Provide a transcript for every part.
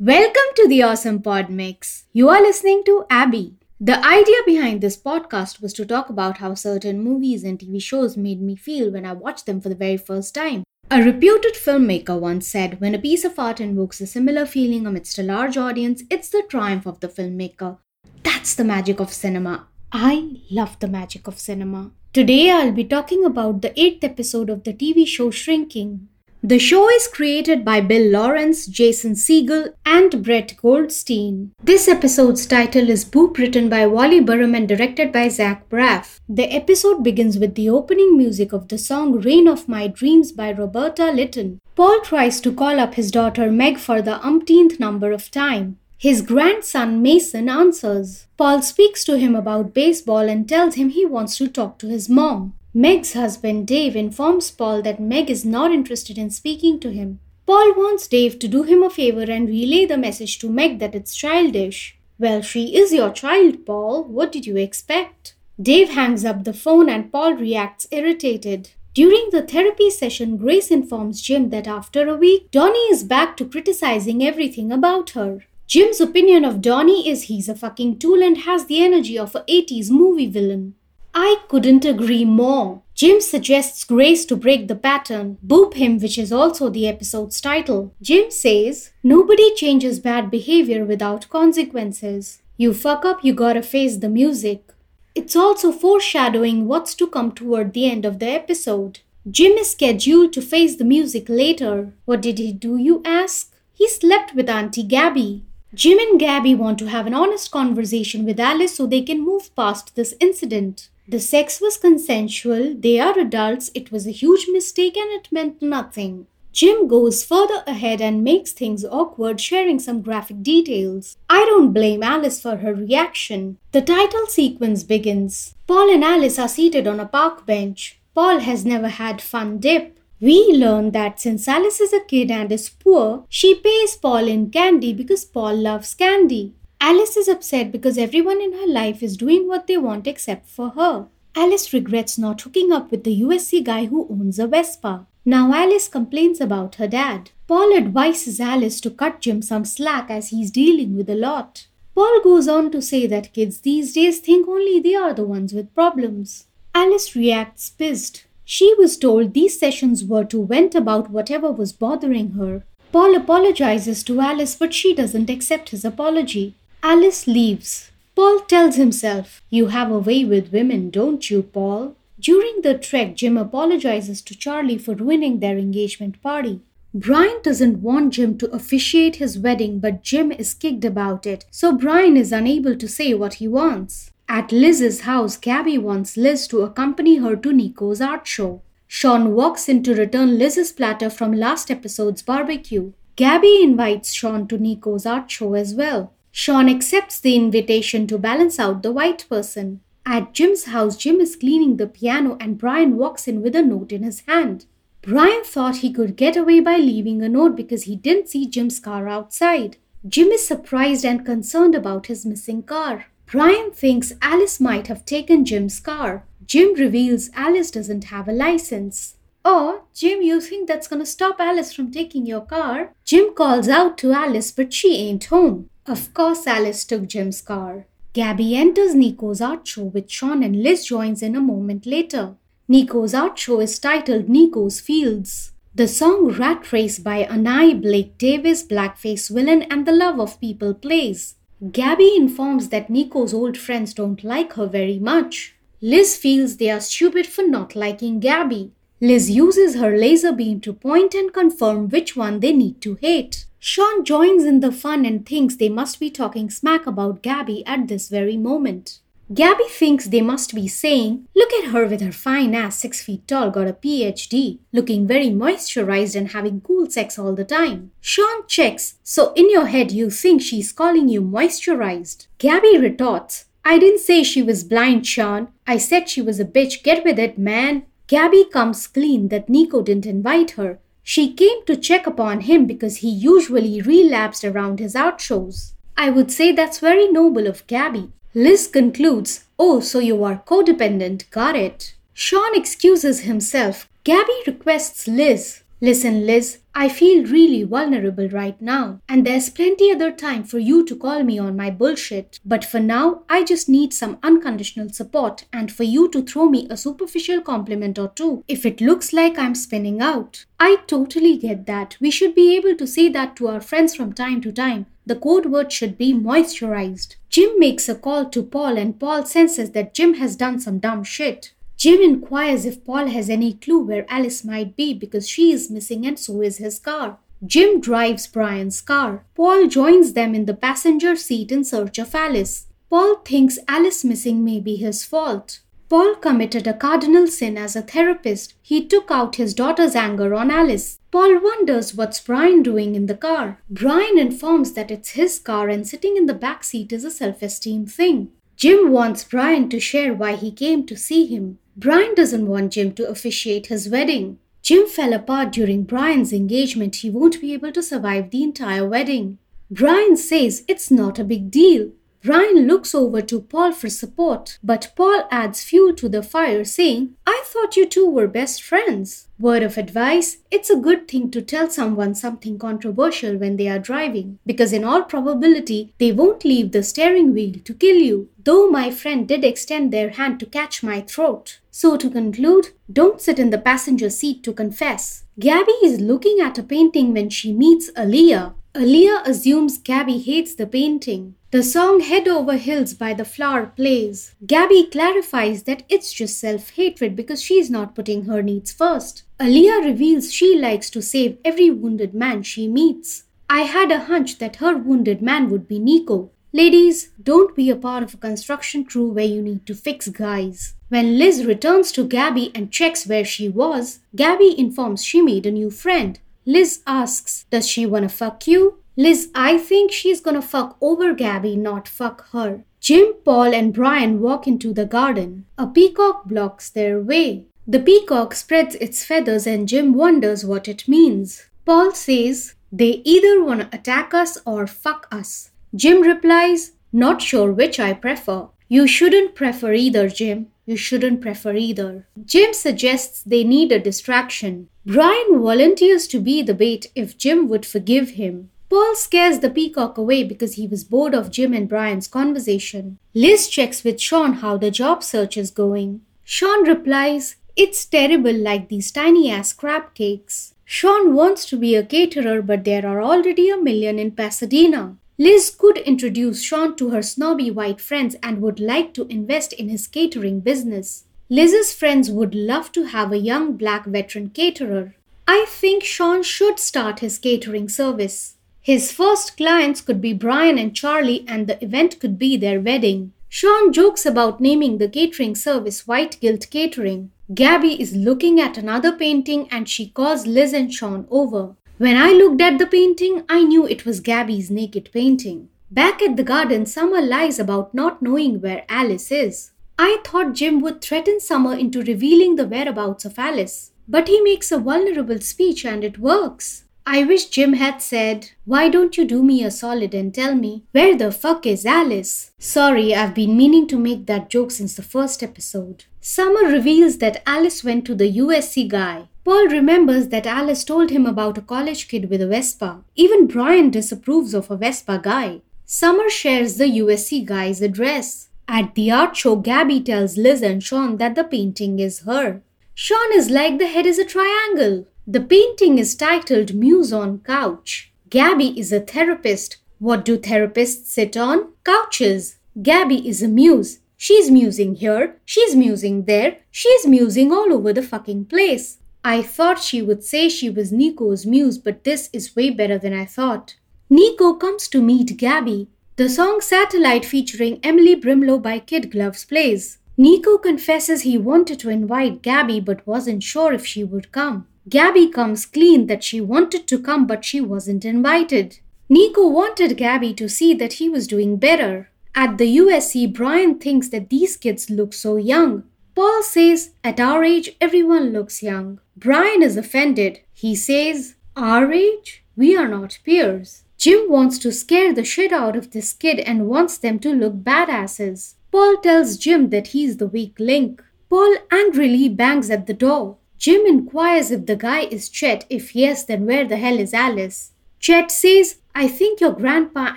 Welcome to the Awesome Pod Mix. You are listening to Abby. The idea behind this podcast was to talk about how certain movies and TV shows made me feel when I watched them for the very first time. A reputed filmmaker once said, When a piece of art invokes a similar feeling amidst a large audience, it's the triumph of the filmmaker. That's the magic of cinema. I love the magic of cinema. Today I'll be talking about the eighth episode of the TV show Shrinking. The show is created by Bill Lawrence, Jason Segel, and Brett Goldstein. This episode's title is Boop, written by Wally Baram and directed by Zach Braff. The episode begins with the opening music of the song Rain of My Dreams by Roberta Lytton. Paul tries to call up his daughter Meg for the umpteenth number of time. His grandson Mason answers. Paul speaks to him about baseball and tells him he wants to talk to his mom. Meg's husband Dave informs Paul that Meg is not interested in speaking to him. Paul wants Dave to do him a favor and relay the message to Meg that it's childish. Well, she is your child, Paul. What did you expect? Dave hangs up the phone and Paul reacts irritated. During the therapy session, Grace informs Jim that after a week, Donnie is back to criticizing everything about her. Jim's opinion of Donnie is he's a fucking tool and has the energy of a 80s movie villain. I couldn't agree more. Jim suggests Grace to break the pattern, boop him, which is also the episode's title. Jim says, Nobody changes bad behavior without consequences. You fuck up, you gotta face the music. It's also foreshadowing what's to come toward the end of the episode. Jim is scheduled to face the music later. What did he do, you ask? He slept with Auntie Gabby. Jim and Gabby want to have an honest conversation with Alice so they can move past this incident. The sex was consensual, they are adults, it was a huge mistake and it meant nothing. Jim goes further ahead and makes things awkward, sharing some graphic details. I don't blame Alice for her reaction. The title sequence begins. Paul and Alice are seated on a park bench. Paul has never had fun dip. We learn that since Alice is a kid and is poor, she pays Paul in candy because Paul loves candy. Alice is upset because everyone in her life is doing what they want except for her. Alice regrets not hooking up with the USC guy who owns a Vespa. Now Alice complains about her dad. Paul advises Alice to cut Jim some slack as he's dealing with a lot. Paul goes on to say that kids these days think only they are the ones with problems. Alice reacts pissed. She was told these sessions were to vent about whatever was bothering her. Paul apologizes to Alice, but she doesn't accept his apology. Alice leaves. Paul tells himself, You have a way with women, don't you, Paul? During the trek, Jim apologizes to Charlie for ruining their engagement party. Brian doesn't want Jim to officiate his wedding, but Jim is kicked about it, so Brian is unable to say what he wants. At Liz's house, Gabby wants Liz to accompany her to Nico's art show. Sean walks in to return Liz's platter from last episode's barbecue. Gabby invites Sean to Nico's art show as well. Sean accepts the invitation to balance out the white person. At Jim's house, Jim is cleaning the piano and Brian walks in with a note in his hand. Brian thought he could get away by leaving a note because he didn't see Jim's car outside. Jim is surprised and concerned about his missing car. Brian thinks Alice might have taken Jim's car. Jim reveals Alice doesn't have a license. Oh, Jim, you think that's gonna stop Alice from taking your car? Jim calls out to Alice, but she ain't home. Of course, Alice took Jim's car. Gabby enters Nico's art show with Sean and Liz joins in a moment later. Nico's art show is titled Nico's Fields. The song Rat Race by Anai Blake Davis, Blackface Villain, and The Love of People plays. Gabby informs that Nico's old friends don't like her very much. Liz feels they are stupid for not liking Gabby. Liz uses her laser beam to point and confirm which one they need to hate. Sean joins in the fun and thinks they must be talking smack about Gabby at this very moment. Gabby thinks they must be saying, Look at her with her fine ass, six feet tall, got a PhD, looking very moisturized and having cool sex all the time. Sean checks, So in your head, you think she's calling you moisturized. Gabby retorts, I didn't say she was blind, Sean. I said she was a bitch. Get with it, man. Gabby comes clean that Nico didn't invite her, she came to check upon him because he usually relapsed around his art shows. I would say that's very noble of Gabby. Liz concludes, Oh, so you are codependent, got it. Sean excuses himself. Gabby requests Liz, Listen, Liz, I feel really vulnerable right now, and there's plenty other time for you to call me on my bullshit. But for now, I just need some unconditional support and for you to throw me a superficial compliment or two if it looks like I'm spinning out. I totally get that. We should be able to say that to our friends from time to time. The code word should be moisturized. Jim makes a call to Paul, and Paul senses that Jim has done some dumb shit. Jim inquires if Paul has any clue where Alice might be because she is missing and so is his car. Jim drives Brian's car. Paul joins them in the passenger seat in search of Alice. Paul thinks Alice missing may be his fault. Paul committed a cardinal sin as a therapist. He took out his daughter's anger on Alice. Paul wonders what's Brian doing in the car. Brian informs that it's his car and sitting in the back seat is a self esteem thing. Jim wants Brian to share why he came to see him. Brian doesn't want Jim to officiate his wedding. Jim fell apart during Brian's engagement. He won't be able to survive the entire wedding. Brian says it's not a big deal. Brian looks over to Paul for support, but Paul adds fuel to the fire, saying, I thought you two were best friends. Word of advice it's a good thing to tell someone something controversial when they are driving, because in all probability, they won't leave the steering wheel to kill you. Though my friend did extend their hand to catch my throat. So, to conclude, don't sit in the passenger seat to confess. Gabby is looking at a painting when she meets Aaliyah. Aaliyah assumes Gabby hates the painting. The song Head Over Heels by The Flower plays. Gabby clarifies that it's just self hatred because she's not putting her needs first. Aaliyah reveals she likes to save every wounded man she meets. I had a hunch that her wounded man would be Nico. Ladies, don't be a part of a construction crew where you need to fix guys. When Liz returns to Gabby and checks where she was, Gabby informs she made a new friend. Liz asks, Does she wanna fuck you? Liz, I think she's gonna fuck over Gabby, not fuck her. Jim, Paul, and Brian walk into the garden. A peacock blocks their way. The peacock spreads its feathers, and Jim wonders what it means. Paul says, They either wanna attack us or fuck us. Jim replies, Not sure which I prefer. You shouldn't prefer either, Jim. You shouldn't prefer either. Jim suggests they need a distraction. Brian volunteers to be the bait if Jim would forgive him. Paul scares the peacock away because he was bored of Jim and Brian's conversation. Liz checks with Sean how the job search is going. Sean replies, It's terrible like these tiny ass crab cakes. Sean wants to be a caterer, but there are already a million in Pasadena. Liz could introduce Sean to her snobby white friends and would like to invest in his catering business. Liz's friends would love to have a young black veteran caterer. I think Sean should start his catering service. His first clients could be Brian and Charlie, and the event could be their wedding. Sean jokes about naming the catering service White Guilt Catering. Gabby is looking at another painting and she calls Liz and Sean over. When I looked at the painting, I knew it was Gabby's naked painting. Back at the garden, Summer lies about not knowing where Alice is. I thought Jim would threaten Summer into revealing the whereabouts of Alice. But he makes a vulnerable speech and it works. I wish Jim had said, Why don't you do me a solid and tell me, where the fuck is Alice? Sorry, I've been meaning to make that joke since the first episode. Summer reveals that Alice went to the USC guy. Paul remembers that Alice told him about a college kid with a Vespa. Even Brian disapproves of a Vespa guy. Summer shares the USC guy's address. At the art show, Gabby tells Liz and Sean that the painting is her. Sean is like the head is a triangle. The painting is titled Muse on Couch. Gabby is a therapist. What do therapists sit on? Couches. Gabby is a muse. She's musing here, she's musing there, she's musing all over the fucking place. I thought she would say she was Nico's muse, but this is way better than I thought. Nico comes to meet Gabby. The song Satellite featuring Emily Brimlow by Kid Gloves plays. Nico confesses he wanted to invite Gabby but wasn't sure if she would come. Gabby comes clean that she wanted to come but she wasn't invited. Nico wanted Gabby to see that he was doing better. At the USC, Brian thinks that these kids look so young. Paul says, At our age, everyone looks young. Brian is offended. He says, Our age? We are not peers. Jim wants to scare the shit out of this kid and wants them to look badasses. Paul tells Jim that he's the weak link. Paul angrily bangs at the door. Jim inquires if the guy is Chet. If yes, then where the hell is Alice? Chet says, I think your grandpa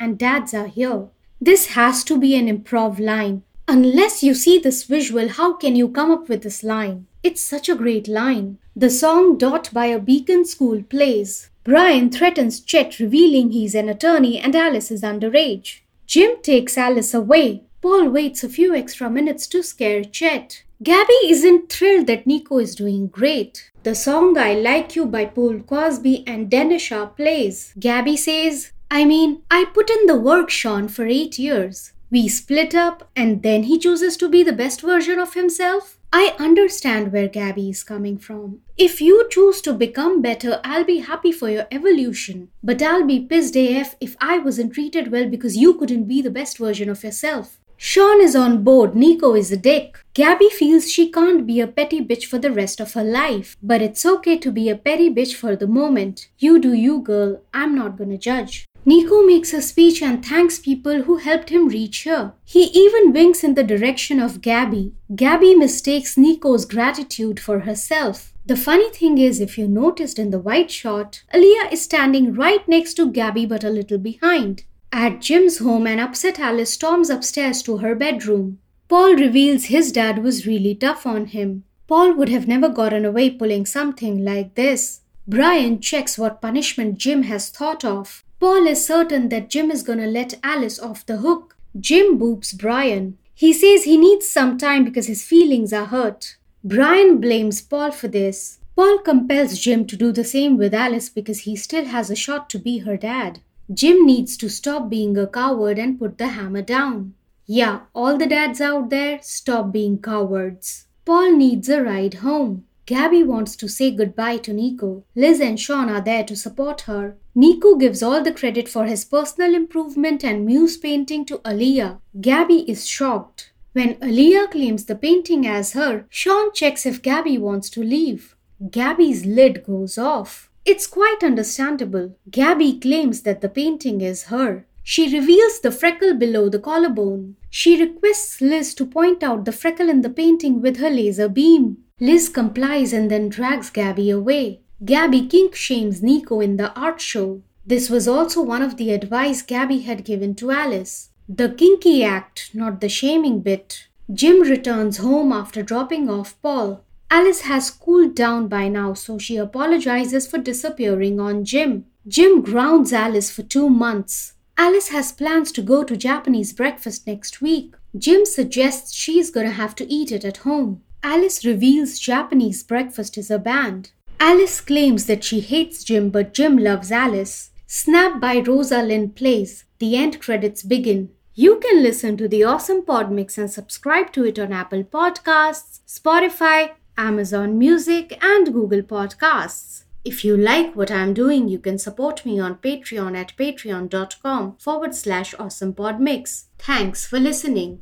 and dads are here. This has to be an improv line. Unless you see this visual, how can you come up with this line? It's such a great line. The song Dot by a Beacon School plays. Brian threatens Chet, revealing he's an attorney and Alice is underage. Jim takes Alice away. Paul waits a few extra minutes to scare Chet. Gabby isn't thrilled that Nico is doing great. The song I Like You by Paul Crosby and Denisha plays. Gabby says, I mean, I put in the work, Sean, for eight years. We split up, and then he chooses to be the best version of himself? I understand where Gabby is coming from. If you choose to become better, I'll be happy for your evolution. But I'll be pissed AF if I wasn't treated well because you couldn't be the best version of yourself. Sean is on board, Nico is a dick. Gabby feels she can't be a petty bitch for the rest of her life. But it's okay to be a petty bitch for the moment. You do you, girl. I'm not gonna judge. Nico makes a speech and thanks people who helped him reach here. He even winks in the direction of Gabby. Gabby mistakes Nico's gratitude for herself. The funny thing is, if you noticed in the white shot, Aaliyah is standing right next to Gabby but a little behind. At Jim's home, an upset Alice storms upstairs to her bedroom. Paul reveals his dad was really tough on him. Paul would have never gotten away pulling something like this. Brian checks what punishment Jim has thought of. Paul is certain that Jim is gonna let Alice off the hook. Jim boops Brian. He says he needs some time because his feelings are hurt. Brian blames Paul for this. Paul compels Jim to do the same with Alice because he still has a shot to be her dad. Jim needs to stop being a coward and put the hammer down. Yeah, all the dads out there, stop being cowards. Paul needs a ride home. Gabby wants to say goodbye to Nico. Liz and Sean are there to support her. Nico gives all the credit for his personal improvement and muse painting to Aaliyah. Gabby is shocked. When Aaliyah claims the painting as her, Sean checks if Gabby wants to leave. Gabby's lid goes off. It's quite understandable. Gabby claims that the painting is her. She reveals the freckle below the collarbone. She requests Liz to point out the freckle in the painting with her laser beam. Liz complies and then drags Gabby away. Gabby kink shames Nico in the art show. This was also one of the advice Gabby had given to Alice. The kinky act, not the shaming bit. Jim returns home after dropping off Paul. Alice has cooled down by now, so she apologizes for disappearing on Jim. Jim grounds Alice for two months. Alice has plans to go to Japanese breakfast next week. Jim suggests she's gonna have to eat it at home. Alice reveals Japanese breakfast is a band. Alice claims that she hates Jim, but Jim loves Alice. Snap by Rosa Linn plays. The end credits begin. You can listen to the awesome pod mix and subscribe to it on Apple Podcasts, Spotify, Amazon Music, and Google Podcasts. If you like what I'm doing, you can support me on Patreon at patreon.com forward slash awesomepodmix. Thanks for listening.